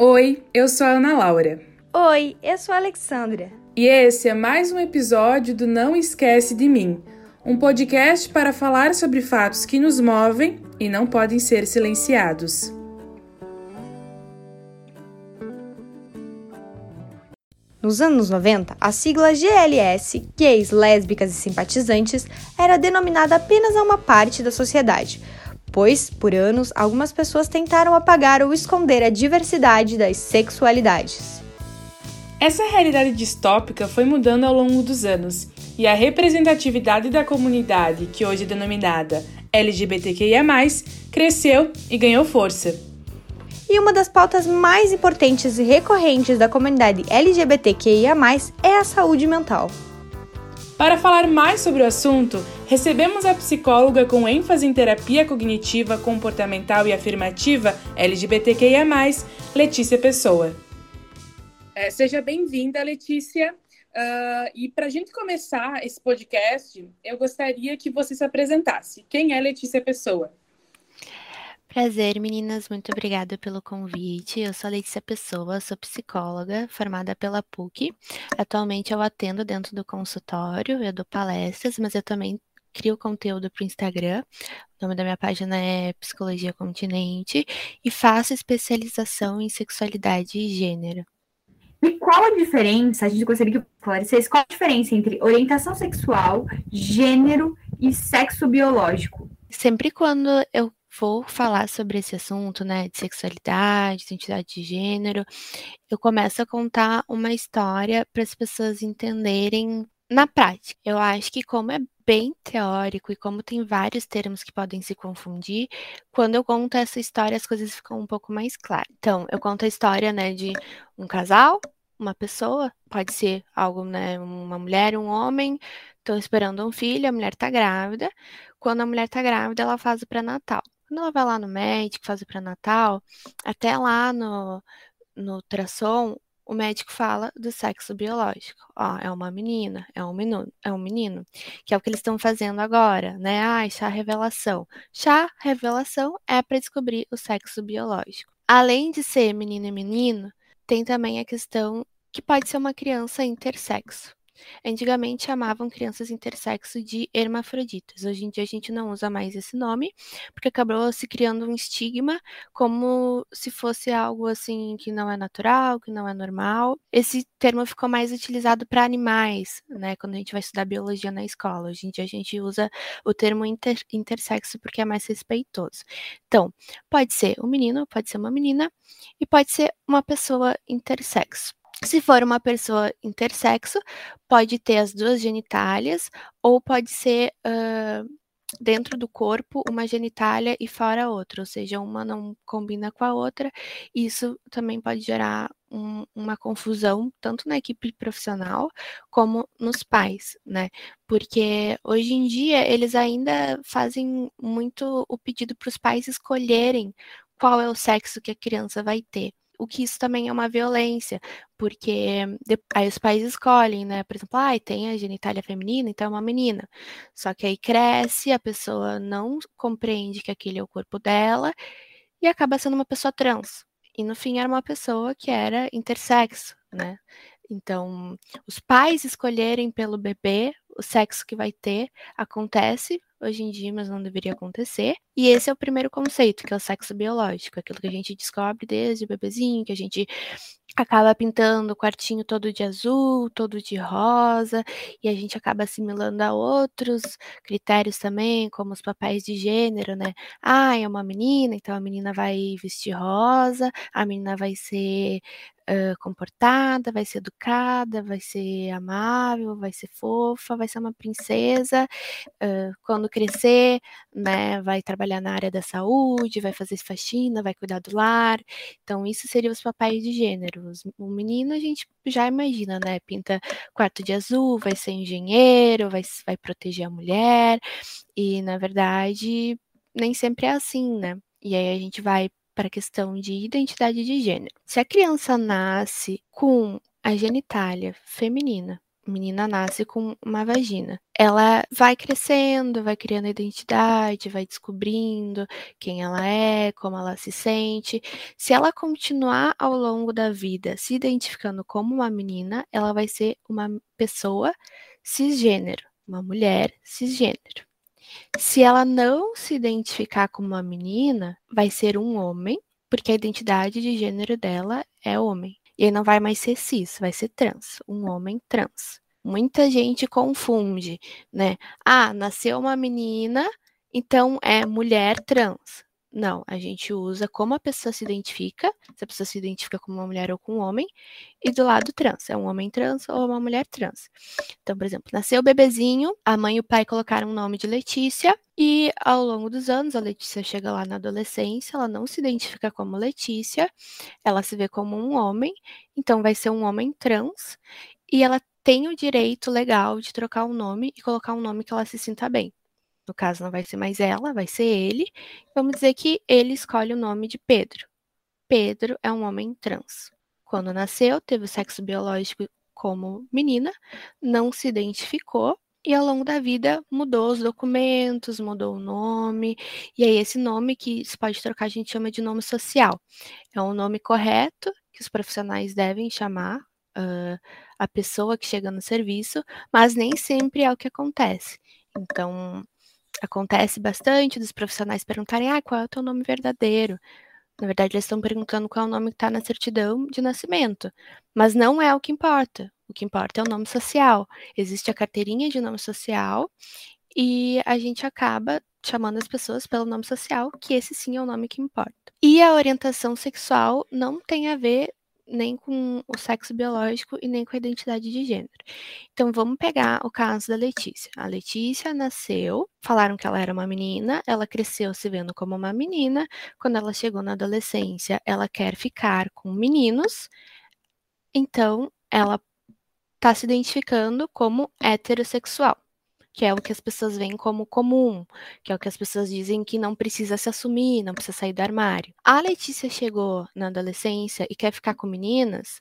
Oi, eu sou a Ana Laura. Oi, eu sou a Alexandra. E esse é mais um episódio do Não Esquece de Mim, um podcast para falar sobre fatos que nos movem e não podem ser silenciados. Nos anos 90, a sigla GLS, gays, lésbicas e simpatizantes, era denominada apenas a uma parte da sociedade, pois, por anos, algumas pessoas tentaram apagar ou esconder a diversidade das sexualidades. Essa realidade distópica foi mudando ao longo dos anos, e a representatividade da comunidade, que hoje é denominada LGBTQIA, cresceu e ganhou força. E uma das pautas mais importantes e recorrentes da comunidade LGBTQIA, é a saúde mental. Para falar mais sobre o assunto, recebemos a psicóloga com ênfase em terapia cognitiva, comportamental e afirmativa LGBTQIA, Letícia Pessoa. É, seja bem-vinda, Letícia. Uh, e para a gente começar esse podcast, eu gostaria que você se apresentasse. Quem é Letícia Pessoa? Prazer, meninas. Muito obrigada pelo convite. Eu sou a Letícia Pessoa, sou psicóloga, formada pela PUC. Atualmente eu atendo dentro do consultório, eu dou palestras, mas eu também crio conteúdo para o Instagram. O nome da minha página é Psicologia Continente e faço especialização em sexualidade e gênero. E qual a diferença, a gente gostaria que esclarecesse, qual a diferença entre orientação sexual, gênero e sexo biológico? Sempre quando eu vou falar sobre esse assunto, né, de sexualidade, identidade de gênero, eu começo a contar uma história para as pessoas entenderem na prática. Eu acho que como é bem teórico e como tem vários termos que podem se confundir, quando eu conto essa história as coisas ficam um pouco mais claras. Então, eu conto a história, né, de um casal, uma pessoa, pode ser algo, né, uma mulher, um homem, estão esperando um filho, a mulher está grávida. Quando a mulher está grávida, ela faz o pré-natal. Quando ela vai lá no médico, faz o pré-natal, até lá no, no ultrassom, o médico fala do sexo biológico. Ó, é uma menina, é um menino, é um menino, que é o que eles estão fazendo agora, né? Ah, chá revelação. Chá revelação é para descobrir o sexo biológico. Além de ser menino e menino, tem também a questão que pode ser uma criança intersexo. Antigamente chamavam crianças intersexo de hermafroditas. Hoje em dia a gente não usa mais esse nome, porque acabou se criando um estigma como se fosse algo assim que não é natural, que não é normal. Esse termo ficou mais utilizado para animais, né? Quando a gente vai estudar biologia na escola. Hoje em dia a gente usa o termo inter, intersexo porque é mais respeitoso. Então, pode ser um menino, pode ser uma menina e pode ser uma pessoa intersexo. Se for uma pessoa intersexo, pode ter as duas genitálias, ou pode ser uh, dentro do corpo uma genitália e fora outra, ou seja, uma não combina com a outra. Isso também pode gerar um, uma confusão, tanto na equipe profissional como nos pais, né? Porque hoje em dia eles ainda fazem muito o pedido para os pais escolherem qual é o sexo que a criança vai ter o que isso também é uma violência, porque aí os pais escolhem, né? Por exemplo, ah, tem a genitália feminina, então é uma menina. Só que aí cresce, a pessoa não compreende que aquele é o corpo dela e acaba sendo uma pessoa trans. E no fim era uma pessoa que era intersexo, né? Então, os pais escolherem pelo bebê o sexo que vai ter acontece hoje em dia, mas não deveria acontecer. E esse é o primeiro conceito, que é o sexo biológico, aquilo que a gente descobre desde o bebezinho, que a gente acaba pintando o quartinho todo de azul, todo de rosa, e a gente acaba assimilando a outros critérios também, como os papéis de gênero, né? Ah, é uma menina, então a menina vai vestir rosa, a menina vai ser uh, comportada, vai ser educada, vai ser amável, vai ser fofa, vai ser uma princesa. Uh, quando crescer, né, vai trabalhar na área da saúde, vai fazer faxina, vai cuidar do lar. Então, isso seriam os papéis de gênero. O menino a gente já imagina, né? Pinta quarto de azul, vai ser engenheiro, vai, vai proteger a mulher. E, na verdade, nem sempre é assim, né? E aí a gente vai para a questão de identidade de gênero. Se a criança nasce com a genitália feminina, menina nasce com uma vagina. Ela vai crescendo, vai criando identidade, vai descobrindo quem ela é, como ela se sente. Se ela continuar ao longo da vida se identificando como uma menina, ela vai ser uma pessoa cisgênero, uma mulher cisgênero. Se ela não se identificar como uma menina, vai ser um homem, porque a identidade de gênero dela é homem. E aí não vai mais ser cis, vai ser trans, um homem trans. Muita gente confunde, né? Ah, nasceu uma menina, então é mulher trans. Não, a gente usa como a pessoa se identifica, se a pessoa se identifica como uma mulher ou com um homem, e do lado trans, é um homem trans ou uma mulher trans. Então, por exemplo, nasceu o bebezinho, a mãe e o pai colocaram o nome de Letícia, e ao longo dos anos, a Letícia chega lá na adolescência, ela não se identifica como Letícia, ela se vê como um homem, então vai ser um homem trans, e ela tem o direito legal de trocar o nome e colocar um nome que ela se sinta bem. No caso, não vai ser mais ela, vai ser ele. Vamos dizer que ele escolhe o nome de Pedro. Pedro é um homem trans. Quando nasceu, teve o sexo biológico como menina, não se identificou e ao longo da vida mudou os documentos, mudou o nome, e aí esse nome que se pode trocar a gente chama de nome social. É um nome correto que os profissionais devem chamar uh, a pessoa que chega no serviço, mas nem sempre é o que acontece. Então, acontece bastante dos profissionais perguntarem: ah, qual é o teu nome verdadeiro? Na verdade, eles estão perguntando qual é o nome que está na certidão de nascimento. Mas não é o que importa. O que importa é o nome social. Existe a carteirinha de nome social e a gente acaba chamando as pessoas pelo nome social, que esse sim é o nome que importa. E a orientação sexual não tem a ver nem com o sexo biológico e nem com a identidade de gênero. Então vamos pegar o caso da Letícia. A Letícia nasceu, falaram que ela era uma menina, ela cresceu se vendo como uma menina. Quando ela chegou na adolescência, ela quer ficar com meninos. Então ela está se identificando como heterossexual que é o que as pessoas veem como comum, que é o que as pessoas dizem que não precisa se assumir, não precisa sair do armário. A Letícia chegou na adolescência e quer ficar com meninas,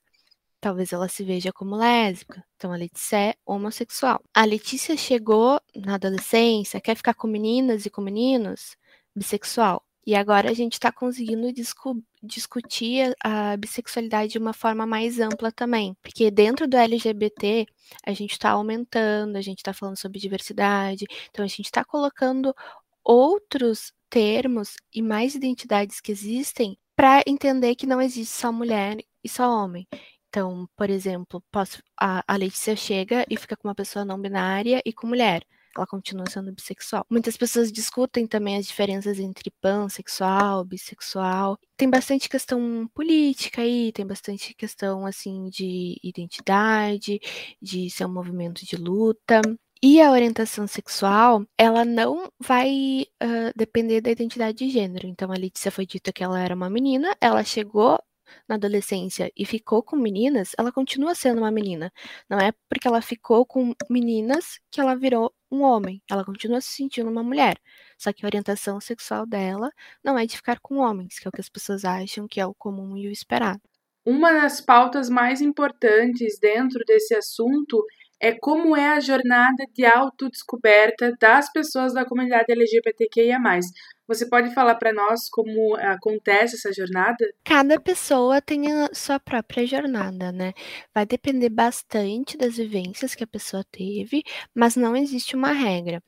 talvez ela se veja como lésbica. Então a Letícia é homossexual. A Letícia chegou na adolescência, quer ficar com meninas e com meninos, bissexual. E agora a gente está conseguindo discu discutir a, a, bissexualidade de uma forma mais ampla também. Porque dentro do LGBT, a gente está aumentando, a gente está falando sobre diversidade, então a gente está colocando outros termos e mais identidades que existem para entender que não existe só mulher e só homem. Então, por exemplo, posso, a, a Letícia chega e fica com uma pessoa não binária e com mulher ela continua sendo bissexual. Muitas pessoas discutem também as diferenças entre pansexual, bissexual. Tem bastante questão política aí, tem bastante questão assim de identidade, de ser um movimento de luta. E a orientação sexual, ela não vai uh, depender da identidade de gênero. Então, a Letícia foi dita que ela era uma menina, ela chegou na adolescência e ficou com meninas, ela continua sendo uma menina. Não é porque ela ficou com meninas que ela virou um homem. Ela continua se sentindo uma mulher. Só que a orientação sexual dela não é de ficar com homens, que é o que as pessoas acham que é o comum e o esperado. Uma das pautas mais importantes dentro desse assunto é como é a jornada de autodescoberta das pessoas da comunidade LGBTQIA. Você pode falar para nós como acontece essa jornada? Cada pessoa tem a sua própria jornada, né? Vai depender bastante das vivências que a pessoa teve, mas não existe uma regra.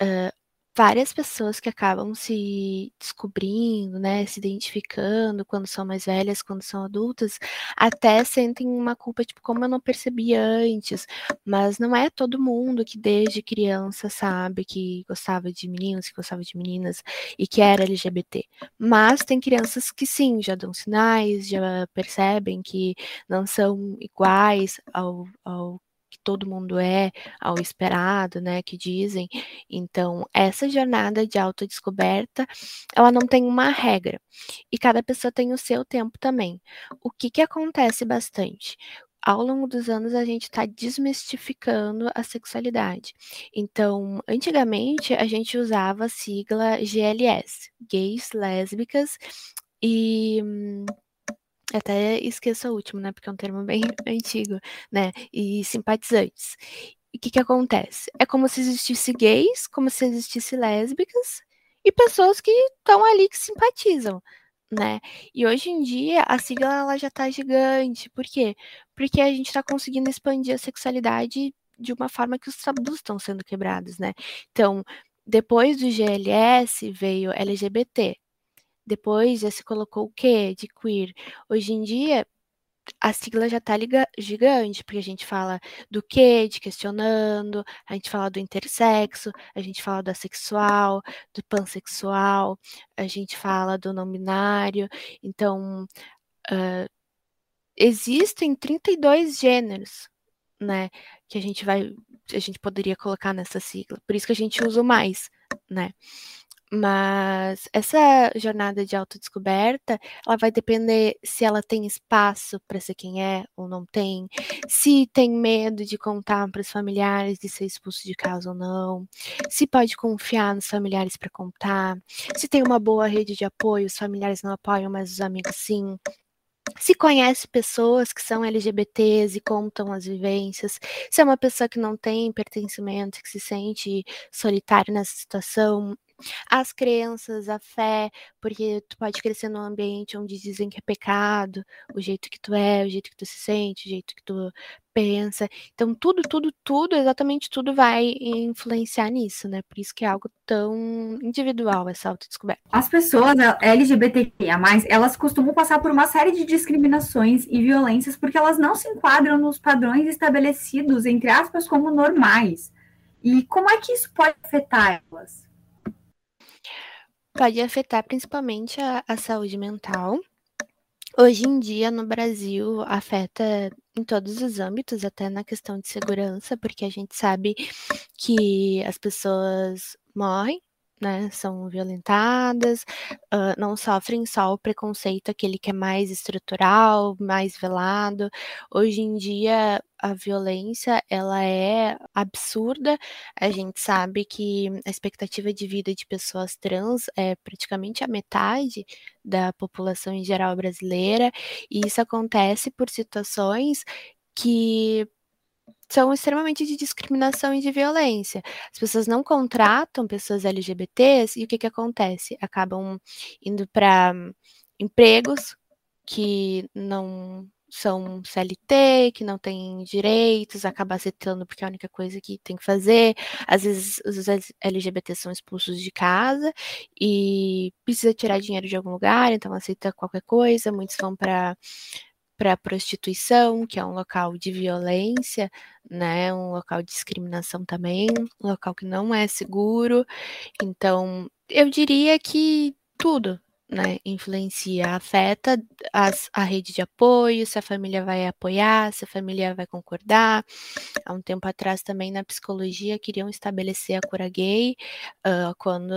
Uh, várias pessoas que acabam se descobrindo, né, se identificando quando são mais velhas, quando são adultas, até sentem uma culpa, tipo, como eu não percebi antes. Mas não é todo mundo que desde criança sabe que gostava de meninos, que gostava de meninas e que era LGBT. Mas tem crianças que sim, já dão sinais, já percebem que não são iguais ao, ao todo mundo é, ao esperado, né, que dizem. Então, essa jornada de autodescoberta, ela não tem uma regra. E cada pessoa tem o seu tempo também. O que que acontece bastante? ao longo dos anos a gente está desmistificando a sexualidade. Então, antigamente a gente usava a sigla GLS, gays, lésbicas e até esqueço o último, né? Porque é um termo bem antigo, né? E simpatizantes. E o que, que acontece? É como se existisse gays, como se existisse lésbicas e pessoas que estão ali que simpatizam, né? E hoje em dia a sigla ela já tá gigante. Por quê? Porque a gente está conseguindo expandir a sexualidade de uma forma que os tabus estão sendo quebrados, né? Então, depois do GLS veio LGBT. Depois já se colocou o quê? De queer. Hoje em dia, a sigla já tá gigante, porque a gente fala do que, de questionando, a gente fala do intersexo, a gente fala do assexual, do pansexual, a gente fala do não binário. Então, uh, existem 32 gêneros, né, que a gente vai, a gente poderia colocar nessa sigla. Por isso que a gente usa mais, né? Mas essa jornada de autodescoberta, ela vai depender se ela tem espaço para ser quem é ou não tem, se tem medo de contar para os familiares de ser expulso de casa ou não, se pode confiar nos familiares para contar, se tem uma boa rede de apoio, os familiares não apoiam, mas os amigos sim se conhece pessoas que são LGBTs e contam as vivências, se é uma pessoa que não tem pertencimento, que se sente solitário nessa situação, as crenças, a fé, porque tu pode crescer num ambiente onde dizem que é pecado, o jeito que tu é, o jeito que tu se sente, o jeito que tu pensa. Então, tudo, tudo, tudo, exatamente tudo vai influenciar nisso, né? Por isso que é algo tão individual essa autodescoberta. As pessoas LGBTQIA, elas costumam passar por uma série de discriminações e violências porque elas não se enquadram nos padrões estabelecidos, entre aspas, como normais. E como é que isso pode afetar elas? Pode afetar principalmente a, a saúde mental. Hoje em dia, no Brasil, afeta em todos os âmbitos, até na questão de segurança, porque a gente sabe que as pessoas morrem né, são violentadas, uh, não sofrem só o preconceito, aquele que é mais estrutural, mais velado. Hoje em dia, a violência, ela é absurda. A gente sabe que a expectativa de vida de pessoas trans é praticamente a metade da população em geral brasileira, e isso acontece por situações que são extremamente de discriminação e de violência. As pessoas não contratam pessoas LGBTs e o que, que acontece? Acabam indo para empregos que não são CLT, que não têm direitos, acaba aceitando porque é a única coisa que tem que fazer. Às vezes os LGBT são expulsos de casa e precisa tirar dinheiro de algum lugar, então aceita qualquer coisa. Muitos vão para para a prostituição, que é um local de violência, né, um local de discriminação também, um local que não é seguro. Então, eu diria que tudo, né, influencia, afeta as, a rede de apoio, se a família vai apoiar, se a família vai concordar. Há um tempo atrás também na psicologia queriam estabelecer a cura gay, uh, quando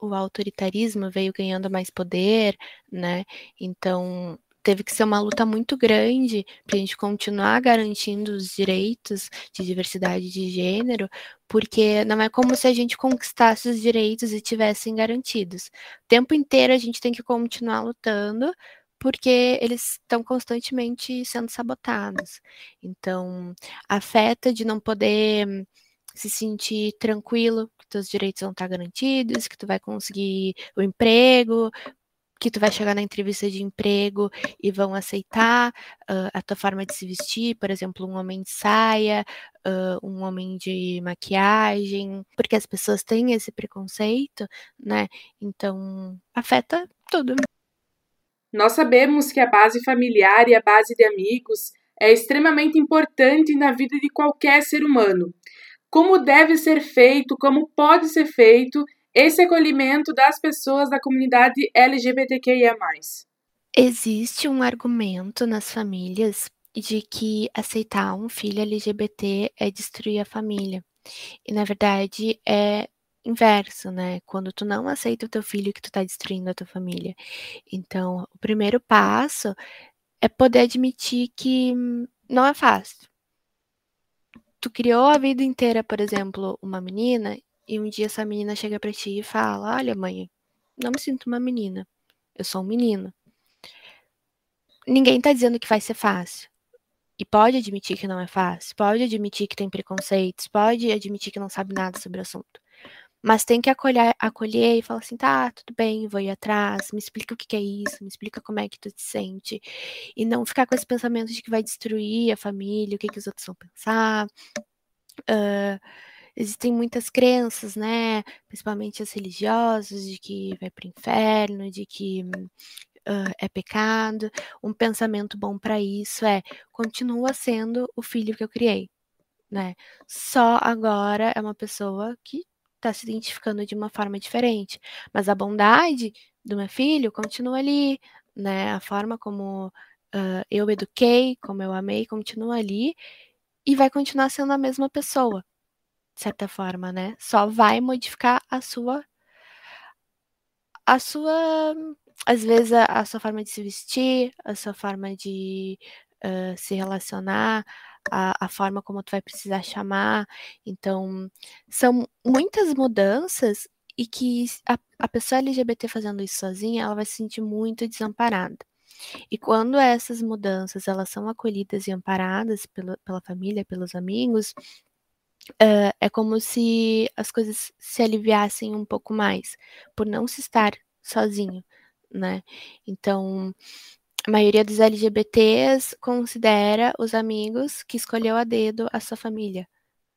o autoritarismo veio ganhando mais poder, né? Então teve que ser uma luta muito grande para a gente continuar garantindo os direitos de diversidade de gênero, porque não é como se a gente conquistasse os direitos e tivessem garantidos. O tempo inteiro a gente tem que continuar lutando porque eles estão constantemente sendo sabotados. Então, afeta de não poder se sentir tranquilo que teus direitos vão estar garantidos, que tu vai conseguir o emprego, que tu vai chegar na entrevista de emprego e vão aceitar uh, a tua forma de se vestir, por exemplo, um homem de saia, uh, um homem de maquiagem, porque as pessoas têm esse preconceito, né? Então, afeta tudo. Nós sabemos que a base familiar e a base de amigos é extremamente importante na vida de qualquer ser humano. Como deve ser feito, como pode ser feito esse acolhimento das pessoas da comunidade LGBTQIA. Existe um argumento nas famílias de que aceitar um filho LGBT é destruir a família. E na verdade é inverso, né? Quando tu não aceita o teu filho, que tu tá destruindo a tua família. Então, o primeiro passo é poder admitir que não é fácil. Tu criou a vida inteira, por exemplo, uma menina e um dia essa menina chega para ti e fala: Olha, mãe, não me sinto uma menina, eu sou um menino. ninguém tá dizendo que vai ser fácil. E pode admitir que não é fácil, pode admitir que tem preconceitos, pode admitir que não sabe nada sobre o assunto. Mas tem que acolher, acolher e falar assim, tá, tudo bem, vou ir atrás, me explica o que, é isso, me explica como é que tu te sente. E não ficar com esse pensamento de que vai destruir a família, o que, que os outros vão pensar. Uh, existem muitas crenças, né? Principalmente as religiosas, de que vai para o inferno, de que uh, é pecado. Um pensamento bom para isso é continua sendo o filho que eu criei, né? Só agora é uma pessoa que está se identificando de uma forma diferente, mas a bondade do meu filho continua ali, né? A forma como uh, eu eduquei, como eu amei, continua ali e vai continuar sendo a mesma pessoa, de certa forma, né? Só vai modificar a sua a sua às vezes a, a sua forma de se vestir, a sua forma de uh, se relacionar, a, a, forma como tu vai precisar chamar. Então, são muitas mudanças e que a, a pessoa LGBT fazendo isso sozinha, ela vai se sentir muito desamparada. E quando essas mudanças elas são acolhidas e amparadas pela, pela família, pelos amigos, uh, é como se as coisas se aliviassem um pouco mais, por não se estar sozinho, né? Então, a maioria dos LGBTs considera os amigos que escolheu a dedo a sua família,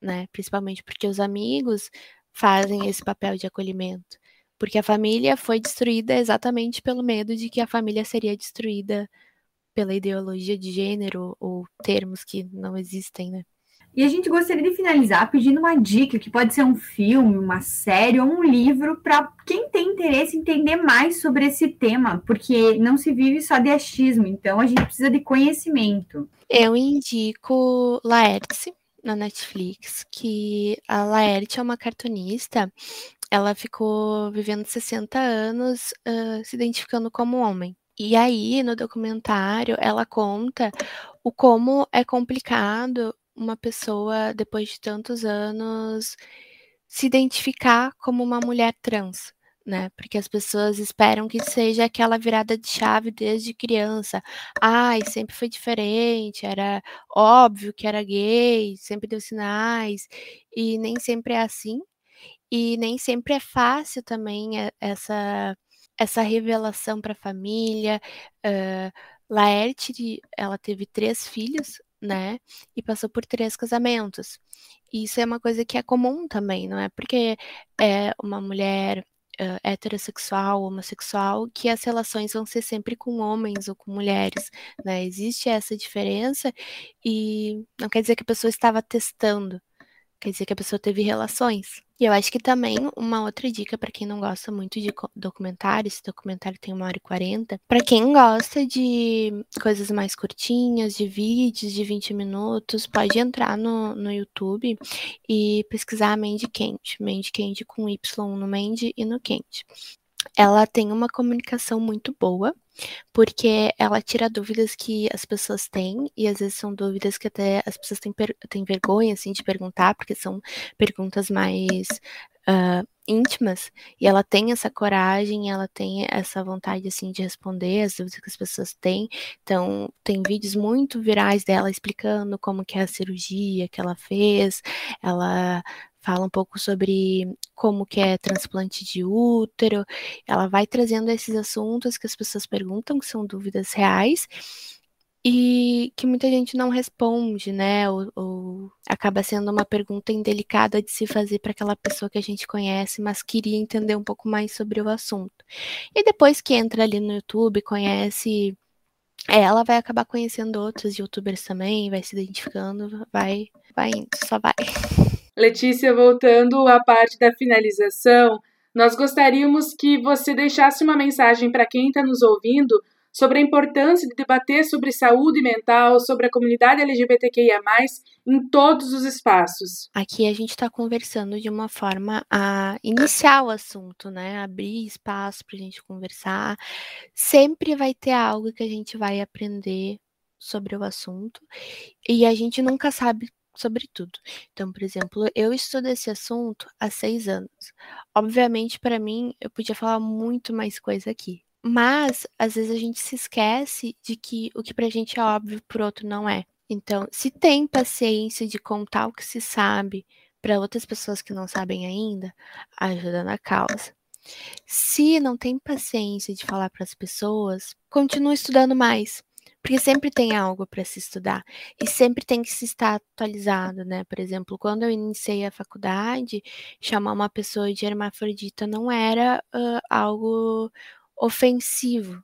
né? Principalmente porque os amigos fazem esse papel de acolhimento. Porque a família foi destruída exatamente pelo medo de que a família seria destruída pela ideologia de gênero ou termos que não existem, né? E a gente gostaria de finalizar pedindo uma dica, que pode ser um filme, uma série ou um livro, para quem tem interesse entender mais sobre esse tema, porque não se vive só de achismo, então a gente precisa de conhecimento. Eu indico Laertes na Netflix, que a Laerte é uma cartunista, ela ficou vivendo 60 anos uh, se identificando como homem. E aí, no documentário, ela conta o como é complicado uma pessoa, depois de tantos anos, se identificar como uma mulher trans, né? Porque as pessoas esperam que seja aquela virada de chave desde criança. Ai, sempre foi diferente, era óbvio que era gay, sempre deu sinais, e nem sempre é assim. E nem sempre é fácil também essa essa revelação para a família. Uh, Laerte, ela teve três filhos né? E passou por três casamentos. Isso é uma coisa que é comum também, não é porque é uma mulher uh, heterossexual, homossexual, que as relações vão ser sempre com homens ou com mulheres, né? Existe essa diferença e não quer dizer que a pessoa estava testando, quer dizer que a pessoa teve relações. E eu acho que também uma outra dica para quem não gosta muito de documentário, esse documentário tem uma hora e quarenta, para quem gosta de coisas mais curtinhas, de vídeos de 20 minutos, pode entrar no, no YouTube e pesquisar Mandy Candy, Mandy Candy com Y no Mandy e no Candy. Ela tem uma comunicação muito boa, porque ela tira dúvidas que as pessoas têm, e às vezes são dúvidas que até as pessoas têm, têm vergonha, assim, de perguntar, porque são perguntas mais uh, íntimas, e ela tem essa coragem, ela tem essa vontade, assim, de responder as dúvidas que as pessoas têm, então tem vídeos muito virais dela explicando como que é a cirurgia que ela fez, ela fala um pouco sobre como que é transplante de útero, ela vai trazendo esses assuntos que as pessoas perguntam, que são dúvidas reais, e que muita gente não responde, né? Ou, ou acaba sendo uma pergunta indelicada de se fazer para aquela pessoa que a gente conhece, mas queria entender um pouco mais sobre o assunto. E depois que entra ali no YouTube, conhece ela vai acabar conhecendo outros youtubers também, vai se identificando, vai, vai indo, só vai. Letícia, voltando à parte da finalização, nós gostaríamos que você deixasse uma mensagem para quem está nos ouvindo sobre a importância de debater sobre saúde mental, sobre a comunidade LGBTQIA, em todos os espaços. Aqui a gente está conversando de uma forma a iniciar o assunto, né? Abrir espaço para a gente conversar. Sempre vai ter algo que a gente vai aprender sobre o assunto e a gente nunca sabe sobre tudo. Então, por exemplo, eu estudo esse assunto há seis anos. Obviamente, para mim, eu podia falar muito mais coisa aqui, Mas, às vezes, a gente se esquece de que o que pra gente é óbvio, pro outro não é. Então, se tem paciência de contar o que se sabe para outras pessoas que não sabem ainda, ajuda na causa. Se não tem paciência de falar para as pessoas, continue estudando mais, porque sempre tem algo para se estudar e sempre tem que se estar atualizado, né? Por exemplo, quando eu iniciei a faculdade, chamar uma pessoa de hermafrodita não era uh, algo ofensivo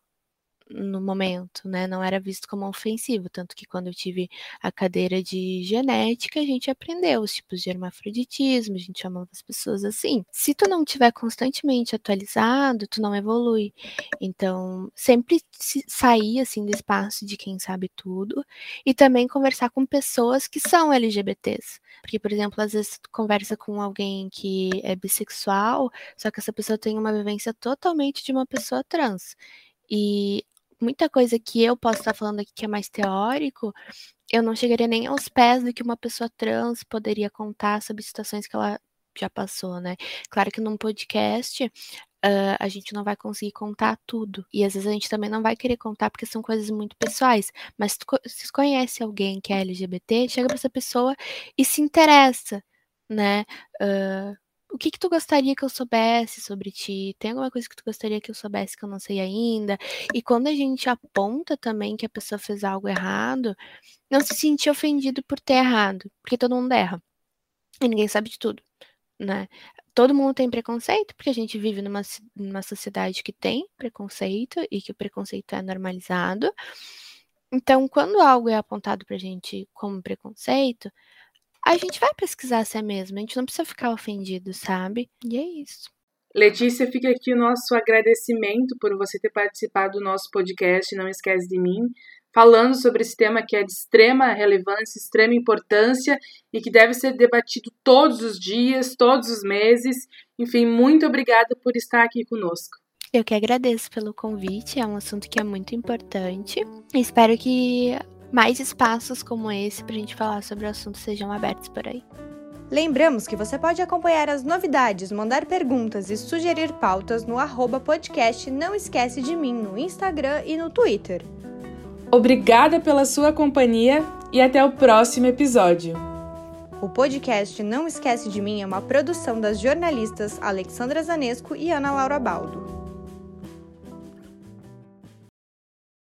no momento, né? Não era visto como ofensivo, tanto que quando eu tive a cadeira de genética, a gente aprendeu os tipos de hermafroditismo, a gente chamava as pessoas assim. Se tu não tiver constantemente atualizado, tu não evolui. Então, sempre sair assim do espaço de quem sabe tudo e também conversar com pessoas que são LGBTs. Porque, por exemplo, às vezes tu conversa com alguém que é bissexual, só que essa pessoa tem uma vivência totalmente de uma pessoa trans. E muita coisa que eu posso estar falando aqui que é mais teórico, eu não chegaria nem aos pés do que uma pessoa trans poderia contar sobre situações que ela já passou, né? Claro que num podcast uh, a gente não vai conseguir contar tudo. E às vezes a gente também não vai querer contar porque são coisas muito pessoais. Mas se se conhece alguém que é LGBT, chega para essa pessoa e se interessa, né? Uh, o que que tu gostaria que eu soubesse sobre ti? Tem alguma coisa que tu gostaria que eu soubesse que eu não sei ainda? E quando a gente aponta também que a pessoa fez algo errado, não se sentir ofendido por ter errado, porque todo mundo erra. E ninguém sabe de tudo, né? Todo mundo tem preconceito, porque a gente vive numa, numa sociedade que tem preconceito e que o preconceito é normalizado. Então, quando algo é apontado pra gente como preconceito, a gente vai pesquisar se é mesmo, a gente não precisa ficar ofendido, sabe? E é isso. Letícia, fica aqui o nosso agradecimento por você ter participado do nosso podcast Não Esquece de Mim, falando sobre esse tema que é de extrema relevância, extrema importância e que deve ser debatido todos os dias, todos os meses. Enfim, muito obrigada por estar aqui conosco. Eu que agradeço pelo convite, é um assunto que é muito importante. Espero que mais espaços como esse para a gente falar sobre o assunto sejam abertos por aí. Lembramos que você pode acompanhar as novidades, mandar perguntas e sugerir pautas no arroba podcast Não Esquece de Mim no Instagram e no Twitter. Obrigada pela sua companhia e até o próximo episódio. O podcast Não Esquece de Mim é uma produção das jornalistas Alexandra Zanesco e Ana Laura Baldo.